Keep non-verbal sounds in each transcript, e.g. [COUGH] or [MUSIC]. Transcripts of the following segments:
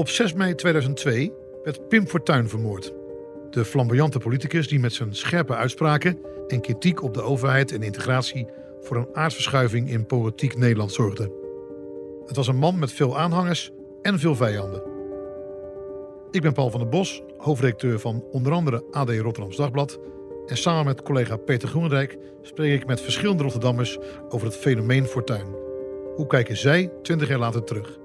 Op 6 mei 2002 werd Pim Fortuyn vermoord. De flamboyante politicus die met zijn scherpe uitspraken en kritiek op de overheid en integratie voor een aardverschuiving in politiek Nederland zorgde. Het was een man met veel aanhangers en veel vijanden. Ik ben Paul van der Bos, hoofdredacteur van onder andere AD Rotterdams Dagblad. En samen met collega Peter Groenendijk spreek ik met verschillende Rotterdammers over het fenomeen Fortuyn. Hoe kijken zij 20 jaar later terug?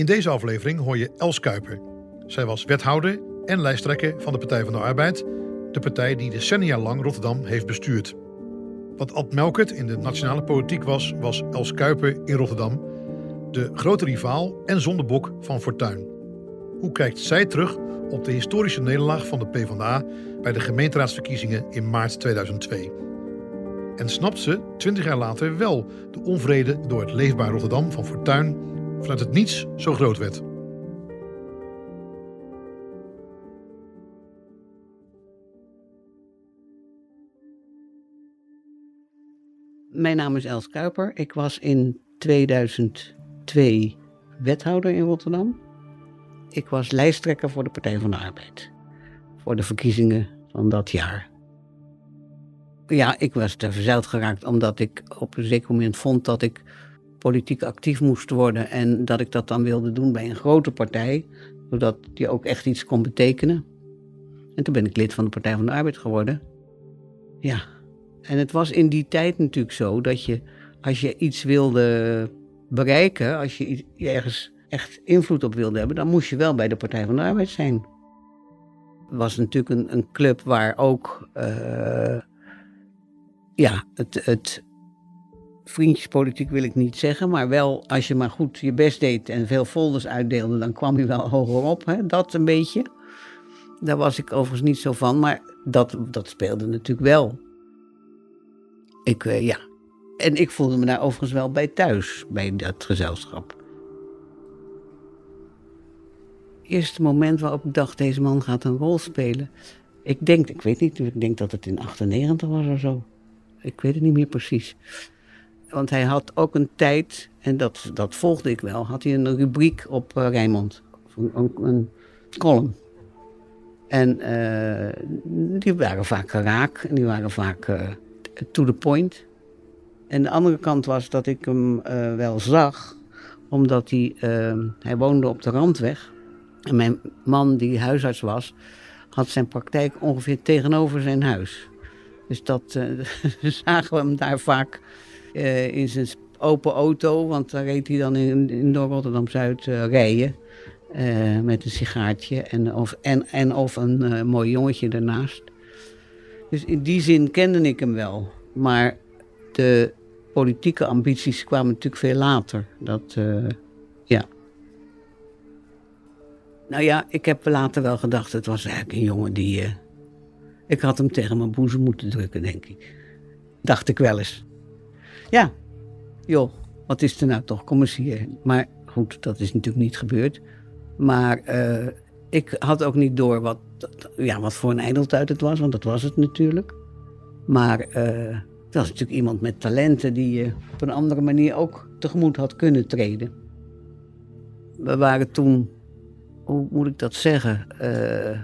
In deze aflevering hoor je Els Kuiper. Zij was wethouder en lijsttrekker van de Partij van de Arbeid, de partij die decennia lang Rotterdam heeft bestuurd. Wat Ad Melkert in de nationale politiek was, was Els Kuiper in Rotterdam, de grote rivaal en zondebok van Fortuyn. Hoe kijkt zij terug op de historische nederlaag van de PvdA bij de gemeenteraadsverkiezingen in maart 2002? En snapt ze 20 jaar later wel de onvrede door het leefbaar Rotterdam van Fortuyn vanuit het niets zo groot werd? Mijn naam is Els Kuiper. Ik was in 2002 wethouder in Rotterdam. Ik was lijsttrekker voor de Partij van de Arbeid. Voor de verkiezingen van dat jaar. Ja, ik was te verzeild geraakt omdat ik op een zeker moment vond dat ik politiek actief moest worden. En dat ik dat dan wilde doen bij een grote partij. Zodat die ook echt iets kon betekenen. En toen ben ik lid van de Partij van de Arbeid geworden. Ja, en het was in die tijd natuurlijk zo dat je, als je iets wilde bereiken, als je ergens echt invloed op wilde hebben, dan moest je wel bij de Partij van de Arbeid zijn. Het was natuurlijk een, een club waar ook, uh, ja, het, het vriendjespolitiek wil ik niet zeggen, maar wel als je maar goed je best deed en veel folders uitdeelde, dan kwam je wel [LAUGHS] hoger op, hè? dat een beetje. Daar was ik overigens niet zo van, maar dat, dat speelde natuurlijk wel. Ik, uh, ja. En ik voelde me daar overigens wel bij thuis, bij dat gezelschap. Eerste moment waarop ik dacht, deze man gaat een rol spelen. Ik denk, ik weet niet, ik denk dat het in 98 was of zo. Ik weet het niet meer precies. Want hij had ook een tijd, en dat, dat volgde ik wel, had hij een rubriek op uh, Rijnmond. Een, een column. En uh, die waren vaak raak en die waren vaak uh, to the point. En de andere kant was dat ik hem wel zag, omdat hij, hij woonde op de Randweg. En mijn man, die huisarts was, had zijn praktijk ongeveer tegenover zijn huis. Dus dat [LAUGHS] zagen we hem daar vaak in zijn open auto, want daar reed hij dan in, in door Rotterdam-Zuid rijden. Uh, met een sigaartje en of, en, en of een uh, mooi jongetje ernaast. Dus in die zin kende ik hem wel. Maar de politieke ambities kwamen natuurlijk veel later. Dat, uh, ja. Nou ja, ik heb later wel gedacht, het was eigenlijk een jongen die... ik had hem tegen mijn boezem moeten drukken, denk ik. Dacht ik wel eens. Ja, joh, wat is er nou toch, kom eens hier. Maar goed, dat is natuurlijk niet gebeurd. Maar uh, ik had ook niet door wat, ja, wat voor een ijdeltuit het was, want dat was het natuurlijk. Maar uh, het was natuurlijk iemand met talenten die je op een andere manier ook tegemoet had kunnen treden. We waren toen, hoe moet ik dat zeggen? Uh,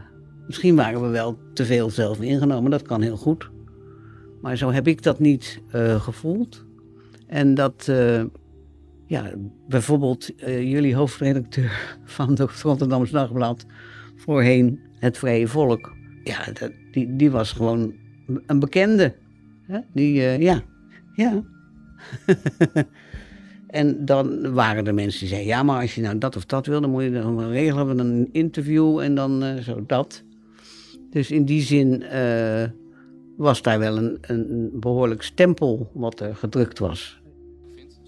misschien waren we wel te veel zelf ingenomen, dat kan heel goed. Maar zo heb ik dat niet gevoeld. En dat ja, bijvoorbeeld uh, jullie hoofdredacteur [LAUGHS] van de Rotterdamse Dagblad, voorheen Het Vrije Volk. Ja, dat, die, die was gewoon een bekende. Hè? Die, uh, ja, ja. [LAUGHS] en dan waren er mensen die zeiden, ja, maar als je nou dat of dat wil, dan moet je dan regelen we een interview en dan zo dat. Dus in die zin was daar wel een, een behoorlijk stempel wat er gedrukt was.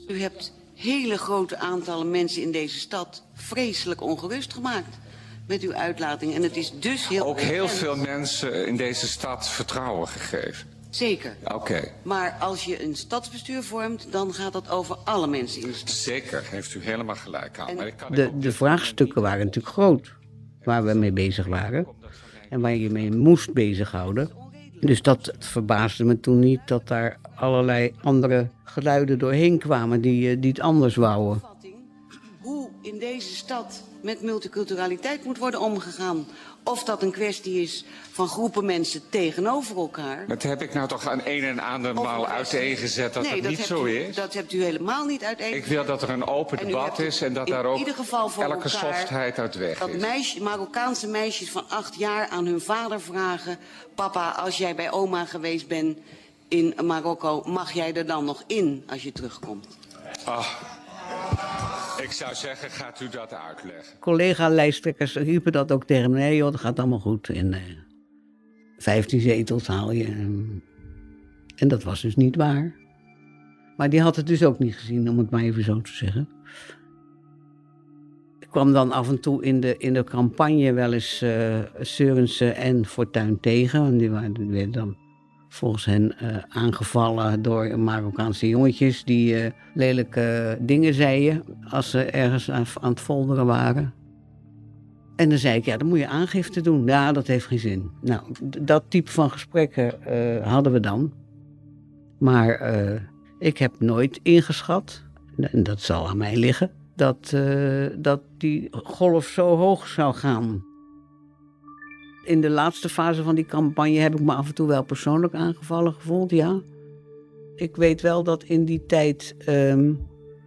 U hebt hele grote aantallen mensen in deze stad vreselijk ongerust gemaakt met uw uitlating. En het is dus heel. Ook heel veel mensen in deze stad vertrouwen gegeven. Zeker. Oké. Okay. Maar als je een stadsbestuur vormt, dan gaat dat over alle mensen in de stad. Zeker, heeft u helemaal gelijk aan. Maar ik kan de, de vraagstukken waren natuurlijk groot, waar we mee bezig waren. En waar je mee moest bezighouden. Dus dat verbaasde me toen niet dat daar allerlei andere geluiden doorheen kwamen die, die het anders wouden. In deze stad met multiculturaliteit moet worden omgegaan. Of dat een kwestie is van groepen mensen tegenover elkaar. Dat heb ik nou toch aan een en andermaal uiteengezet dat nee, dat niet zo u, is? Dat hebt u helemaal niet uiteengezet. Ik wil dat er een open debat is en dat daar ook ieder geval voor elke softheid uit weg dat is. meisje, Marokkaanse meisjes van acht jaar aan hun vader vragen... papa, als jij bij oma geweest bent in Marokko... mag jij er dan nog in als je terugkomt? Ah, ik zou zeggen, gaat u dat uitleggen. Collega-lijsttrekkers riepen dat ook tegen me. Nee joh, dat gaat allemaal goed. En eh 15 zetels haal je. En, en dat was dus niet waar. Maar die had het dus ook niet gezien, om het maar even zo te zeggen. Ik kwam dan af en toe in de, in de campagne wel eens eh Seurensen en Fortuyn tegen. Want die, waren, die dan volgens hen eh, aangevallen door Marokkaanse jongetjes... die eh, lelijke dingen zeiden als ze ergens aan, aan het folderen waren. En dan zei ik, ja, dan moet je aangifte doen. Ja, dat heeft geen zin. Nou, dat type van gesprekken eh, hadden we dan. Maar ik heb nooit ingeschat, en dat zal aan mij liggen, dat, dat die golf zo hoog zou gaan. In de laatste fase van die campagne heb ik me af en toe wel persoonlijk aangevallen gevoeld, ja. Ik weet wel dat in die tijd ehm,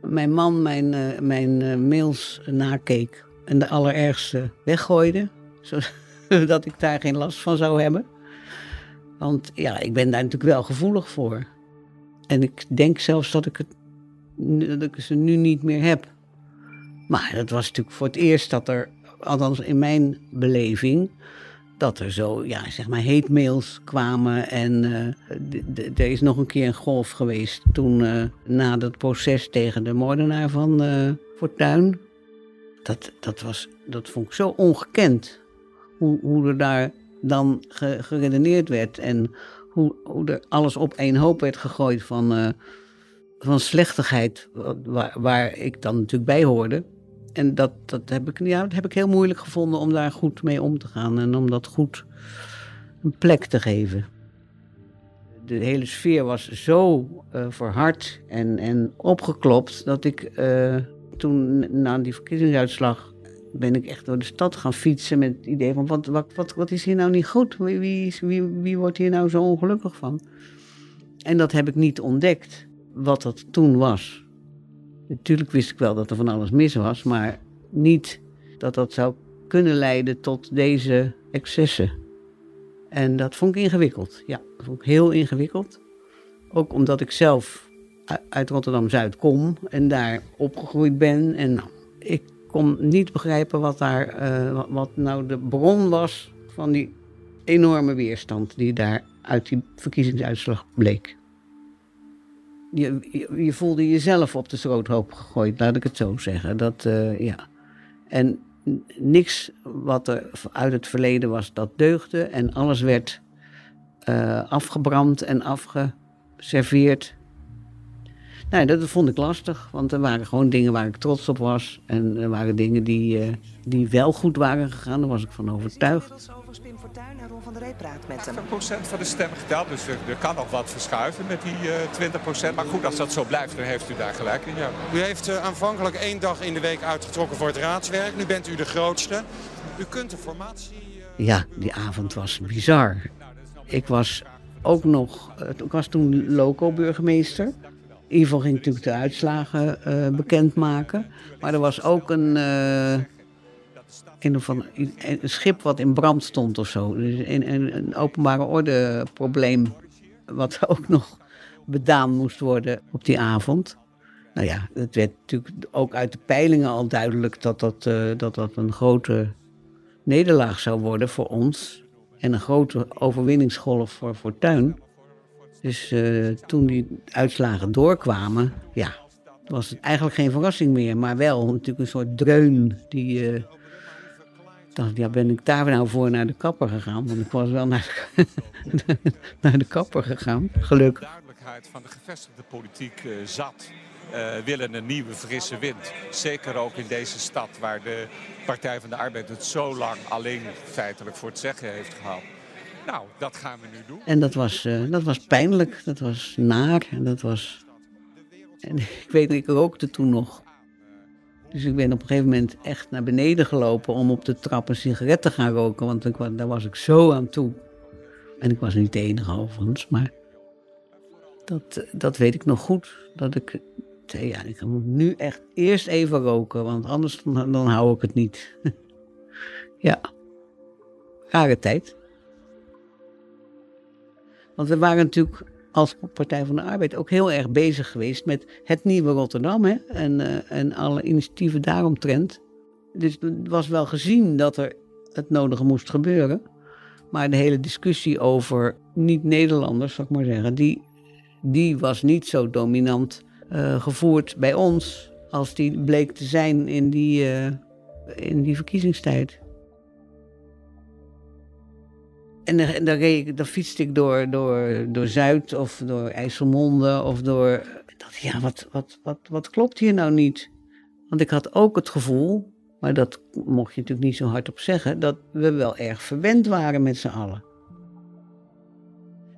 mijn man mijn, eh, mijn eh, mails nakeek en de allerergste weggooide, [LAUGHS] zodat ik daar geen last van zou hebben. Want ja, ik ben daar natuurlijk wel gevoelig voor. En ik denk zelfs dat ik, het, dat ik ze nu niet meer heb. Maar dat was natuurlijk voor het eerst dat er, althans in mijn beleving, dat er zo, ja, zeg maar, heetmails kwamen. En eh, er is nog een keer een golf geweest toen, eh, na dat proces tegen de moordenaar van eh Fortuyn. Dat, dat, was, dat vond ik zo ongekend. Hoe, hoe er daar dan ge- geredeneerd werd. En hoe, hoe er alles op één hoop werd gegooid van, van slechtigheid. wa- Waar, waar ik dan natuurlijk bij hoorde. En dat, dat, heb ik, ja, dat heb ik heel moeilijk gevonden om daar goed mee om te gaan. En om dat goed een plek te geven. De hele sfeer was zo eh, verhard en, en opgeklopt dat ik eh, toen na die verkiezingsuitslag ben ik echt door de stad gaan fietsen met het idee van wat, wat, wat, wat is hier nou niet goed? Wie, wie, wie, wie wordt hier nou zo ongelukkig van? En dat heb ik niet ontdekt, wat dat toen was. Natuurlijk wist ik wel dat er van alles mis was, maar niet dat dat zou kunnen leiden tot deze excessen. En dat vond ik ingewikkeld. Ja, dat vond ik heel ingewikkeld. Ook omdat ik zelf uit Rotterdam-Zuid kom en daar opgegroeid ben. En nou, ik kon niet begrijpen wat, daar, eh, wat nou de bron was van die enorme weerstand die daar uit die verkiezingsuitslag bleek. Je, je, voelde jezelf op de schroothoop gegooid, laat ik het zo zeggen. Dat, eh, ja. En niks wat er uit het verleden was, dat deugde. En alles werd eh, afgebrand en afgeserveerd. Nou, dat vond ik lastig, want er waren gewoon dingen waar ik trots op was. En er waren dingen die, eh, die wel goed waren gegaan, daar was ik van overtuigd. Inmiddels overigens Pim Fortuyn en Ron van der Rey praat met hem. 80% van de stemmen geteld, dus er, er kan nog wat verschuiven met die eh 20%. Maar goed, als dat zo blijft, dan heeft u daar gelijk in. Ja. U heeft eh, aanvankelijk één dag in de week uitgetrokken voor het raadswerk. Nu bent u de grootste. U kunt de formatie... eh, Ja, die avond was bizar. Ik was ook nog, eh, ik was toen loco-burgemeester. Ivo ging natuurlijk de uitslagen eh, bekendmaken. Maar er was ook een, eh, een, ander- een schip wat in brand stond of zo. Dus een, een, openbare orde probleem wat [LAUGHS] ook nog bedaan moest worden op die avond. Nou ja, het werd natuurlijk ook uit de peilingen al duidelijk dat dat, eh, dat, dat een grote nederlaag zou worden voor ons. En een grote overwinningsgolf voor Fortuyn. Dus eh, toen die uitslagen doorkwamen, ja, was het eigenlijk geen verrassing meer. Maar wel natuurlijk een soort dreun die... eh, dacht, ja, ben ik daar nou voor naar de kapper gegaan? Want ik was wel naar de, [LAUGHS] naar de kapper gegaan, gelukkig. duidelijkheid van de gevestigde politiek eh, zat. eh, willen een nieuwe frisse wind. Zeker ook in deze stad waar de Partij van de Arbeid het zo lang alleen feitelijk voor het zeggen heeft gehad. Nou, dat gaan we nu doen. En dat was, eh, dat was pijnlijk, dat was naar en dat was... En [LAUGHS] ik weet, ik rookte toen nog. Dus ik ben op een gegeven moment echt naar beneden gelopen om op de trap een sigaret te gaan roken. Want daar was ik zo aan toe. En ik was niet de enige overigens, maar dat, dat weet ik nog goed. Dat ik zei, ja, ik moet nu echt eerst even roken, want anders dan, dan hou ik het niet. [LAUGHS] ja, rare tijd. Want we waren natuurlijk als Partij van de Arbeid ook heel erg bezig geweest met het nieuwe Rotterdam hè? En, uh, en alle initiatieven daaromtrent. Dus het was wel gezien dat er het nodige moest gebeuren. Maar de hele discussie over niet-Nederlanders, zal ik maar zeggen, die, die was niet zo dominant uh, gevoerd bij ons als die bleek te zijn in die, uh, in die verkiezingstijd. En dan, dan, reed, dan fietste ik door, door, door Zuid of door IJsselmonde of door. Ik dacht, ja, wat, wat, wat, wat klopt hier nou niet? Want ik had ook het gevoel, maar dat mocht je natuurlijk niet zo hard op zeggen, dat we wel erg verwend waren met z'n allen.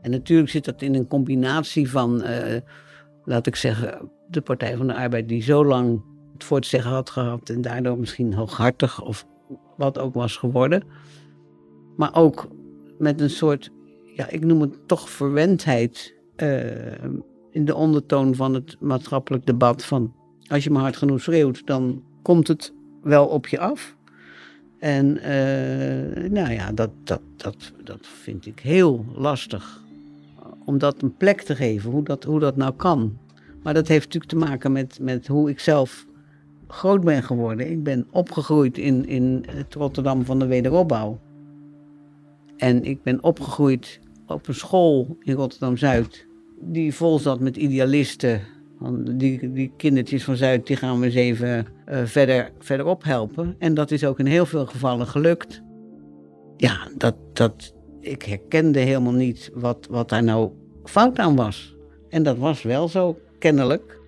En natuurlijk zit dat in een combinatie van, uh, laat ik zeggen, de Partij van de Arbeid die zo lang het voor zeggen had gehad en daardoor misschien hooghartig of wat ook was geworden. Maar ook met een soort, ja, ik noem het toch verwendheid uh, in de ondertoon van het maatschappelijk debat. Van als je maar hard genoeg schreeuwt, dan komt het wel op je af. En uh, nou ja, dat, dat, dat, dat vind ik heel lastig. Om dat een plek te geven, hoe dat, hoe dat nou kan. Maar dat heeft natuurlijk te maken met, met hoe ik zelf groot ben geworden. Ik ben opgegroeid in, in het Rotterdam van de wederopbouw. En ik ben opgegroeid op een school in Rotterdam-Zuid, die vol zat met idealisten. Die, die kindertjes van Zuid, die gaan we eens even uh, verder, verderop helpen. En dat is ook in heel veel gevallen gelukt. Ja, dat, dat, ik herkende helemaal niet wat, wat daar nou fout aan was. En dat was wel zo, kennelijk.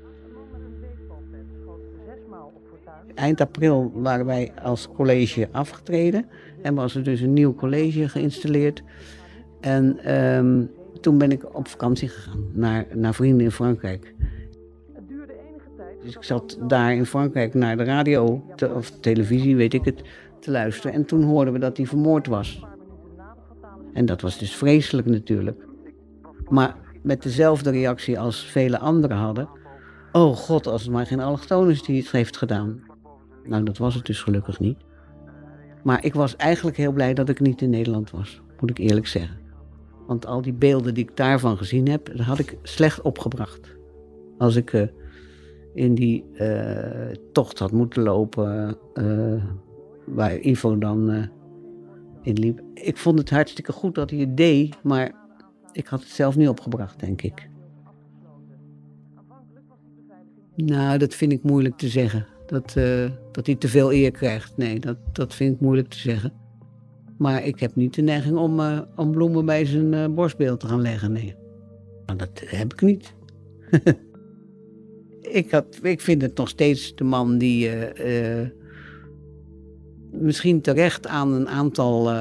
Eind april waren wij als college afgetreden. En was er dus een nieuw college geïnstalleerd. En um, toen ben ik op vakantie gegaan naar, naar vrienden in Frankrijk. Het duurde enige tijd. Dus ik zat daar in Frankrijk naar de radio te, of televisie, weet ik het, te luisteren. En toen hoorden we dat hij vermoord was. En dat was dus vreselijk natuurlijk. Maar met dezelfde reactie als vele anderen hadden. Oh god, als het maar geen allochtoon is die het heeft gedaan. Nou, dat was het dus gelukkig niet. Maar ik was eigenlijk heel blij dat ik niet in Nederland was, moet ik eerlijk zeggen. Want al die beelden die ik daarvan gezien heb, dat had ik slecht opgebracht. Als ik uh, in die uh, tocht had moeten lopen, uh, waar Ivo dan in liep. Ik vond het hartstikke goed dat hij het deed, maar ik had het zelf niet opgebracht, denk ik. Nou, dat vind ik moeilijk te zeggen. Dat, uh, dat hij te veel eer krijgt. Nee, dat, dat vind ik moeilijk te zeggen. Maar ik heb niet de neiging om, uh, om bloemen bij zijn uh, borstbeeld te gaan leggen. Nee. Maar dat heb ik niet. [LAUGHS] ik, had, ik vind het nog steeds de man die misschien terecht aan een aantal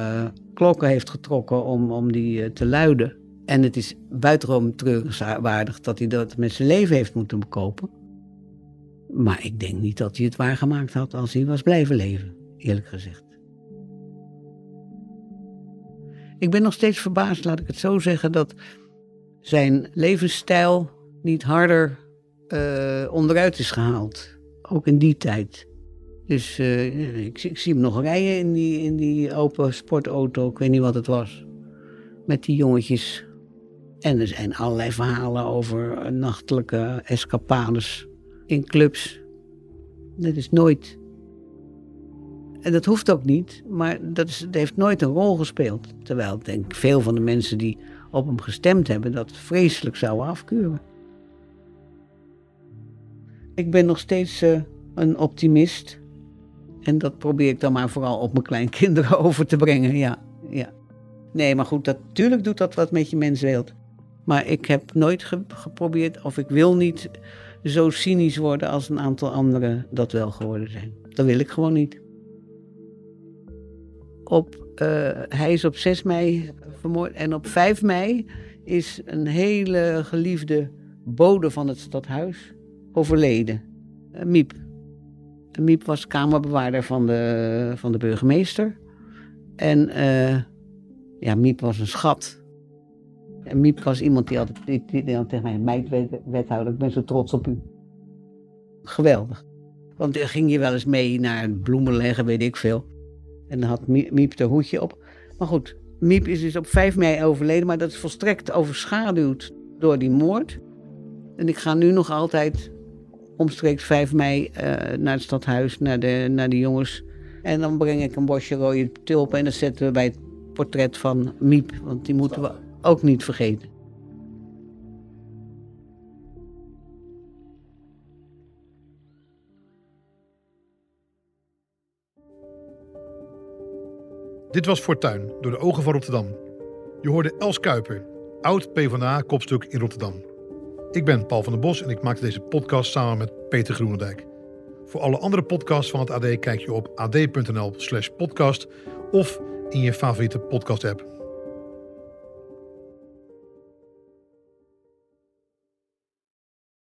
klokken heeft getrokken om, om die te luiden. En het is buitengewoon treurenswaardig dat hij dat met zijn leven heeft moeten bekopen. Maar ik denk niet dat hij het waargemaakt had als hij was blijven leven, eerlijk gezegd. Ik ben nog steeds verbaasd, laat ik het zo zeggen, dat zijn levensstijl niet harder uh, onderuit is gehaald. Ook in die tijd. Dus uh, ik, ik, zie hem nog rijden in die, in die open sportauto, ik weet niet wat het was. Met die jongetjes. En er zijn allerlei verhalen over nachtelijke escapades in clubs. Dat is nooit. En dat hoeft ook niet, maar dat, is, heeft nooit een rol gespeeld. Terwijl ik denk veel van de mensen die op hem gestemd hebben dat vreselijk zouden afkeuren. Ik ben nog steeds uh, een optimist. En dat probeer ik dan maar vooral op mijn kleinkinderen [LAUGHS] over te brengen. Ja, ja. Nee, maar goed, natuurlijk doet dat wat met je mensbeeld. Maar ik heb nooit geprobeerd, of ik wil niet zo cynisch worden als een aantal anderen dat wel geworden zijn. Dat wil ik gewoon niet. Op, uh, hij is op 6 mei vermoord en op 5 mei is een hele geliefde bode van het stadhuis overleden. Uh, Miep. Miep was kamerbewaarder van de, van de burgemeester. En eh, ja, Miep was een schat. En Miep was iemand die altijd die, die, die tegen mij, meid wethouder, ik ben zo trots op u. Geweldig. Want dan ging je wel eens mee naar bloemen leggen, weet ik veel. En dan had Miep de hoedje op. Maar goed, Miep is dus op 5 mei overleden, maar dat is volstrekt overschaduwd door die moord. En ik ga nu nog altijd omstreeks 5 mei uh, naar het stadhuis, naar de, naar de jongens. En dan breng ik een bosje rode tulpen en dan zetten we bij het portret van Miep. Want die moeten we ook niet vergeten. Dit was Fortuin, door de ogen van Rotterdam. Je hoorde Els Kuiper, oud PvdA-kopstuk in Rotterdam. Ik ben Paul van der Bos en ik maak deze podcast samen met Peter Groenendijk. Voor alle andere podcasts van het AD kijk je op ad.nl slash podcast of in je favoriete podcast app.